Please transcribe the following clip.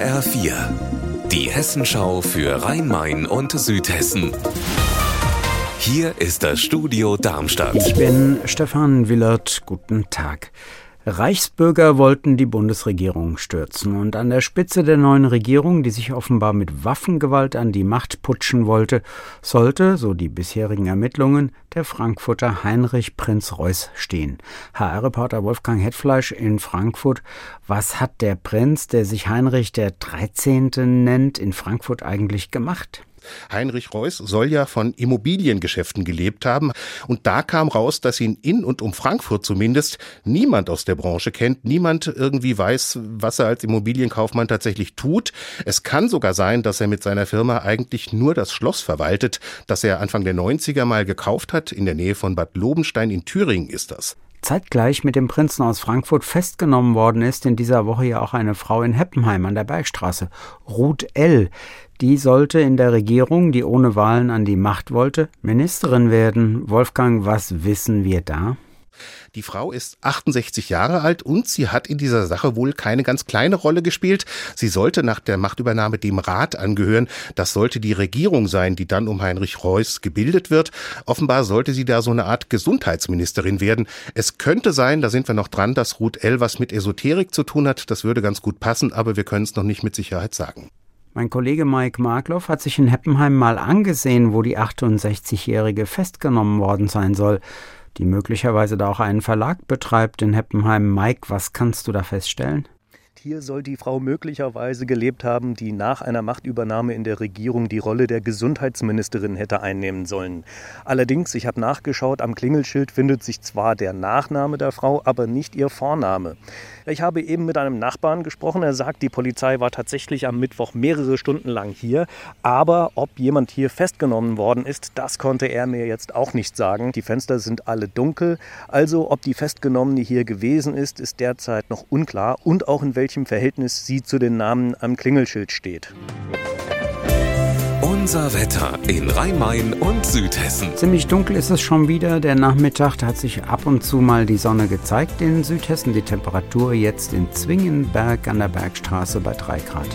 HR4, die Hessenschau für Rhein-Main und Südhessen. Hier ist das Studio Darmstadt. Ich bin Stefan Willert. Guten Tag. Reichsbürger wollten die Bundesregierung stürzen und an der Spitze der neuen Regierung, die sich offenbar mit Waffengewalt an die Macht putschen wollte, sollte, so die bisherigen Ermittlungen, der Frankfurter Heinrich Prinz Reuß stehen. HR-Reporter Wolfgang Hetfleisch in Frankfurt. Was hat der Prinz, der sich Heinrich der 13. nennt, in Frankfurt eigentlich gemacht? Heinrich Reuß soll ja von Immobiliengeschäften gelebt haben. Und da kam raus, dass ihn in und um Frankfurt zumindest niemand aus der Branche kennt. Niemand irgendwie weiß, was er als Immobilienkaufmann tatsächlich tut. Es kann sogar sein, dass er mit seiner Firma eigentlich nur das Schloss verwaltet, das er Anfang der 90er mal gekauft hat. In der Nähe von Bad Lobenstein in Thüringen ist das. Zeitgleich mit dem Prinzen aus Frankfurt festgenommen worden ist in dieser Woche ja auch eine Frau in Heppenheim an der Bergstraße, Ruth L. Die sollte in der Regierung, die ohne Wahlen an die Macht wollte, Ministerin werden. Wolfgang, was wissen wir da? Die Frau ist 68 Jahre alt und sie hat in dieser Sache wohl keine ganz kleine Rolle gespielt. Sie sollte nach der Machtübernahme dem Rat angehören. Das sollte die Regierung sein, die dann um Heinrich Reuß gebildet wird. Offenbar sollte sie da so eine Art Gesundheitsministerin werden. Es könnte sein, da sind wir noch dran, dass Ruth L. was mit Esoterik zu tun hat. Das würde ganz gut passen, aber wir können es noch nicht mit Sicherheit sagen. Mein Kollege Mike Markloff hat sich in Heppenheim mal angesehen, wo die 68-Jährige festgenommen worden sein soll, die möglicherweise da auch einen Verlag betreibt in Heppenheim. Mike, was kannst du da feststellen? Hier soll die Frau möglicherweise gelebt haben, die nach einer Machtübernahme in der Regierung die Rolle der Gesundheitsministerin hätte einnehmen sollen. Allerdings, ich habe nachgeschaut, am Klingelschild findet sich zwar der Nachname der Frau, aber nicht ihr Vorname. Ich habe eben mit einem Nachbarn gesprochen. Er sagt, die Polizei war tatsächlich am Mittwoch mehrere Stunden lang hier. Aber ob jemand hier festgenommen worden ist, das konnte er mir jetzt auch nicht sagen. Die Fenster sind alle dunkel. Also ob die Festgenommene hier gewesen ist, ist derzeit noch unklar. Und auch in welchem welchem Verhältnis sie zu den Namen am Klingelschild steht. Unser Wetter in Rhein-Main und Südhessen. Ziemlich dunkel ist es schon wieder. Der Nachmittag hat sich ab und zu mal die Sonne gezeigt in Südhessen. Die Temperatur jetzt in Zwingenberg an der Bergstraße bei 3 Grad.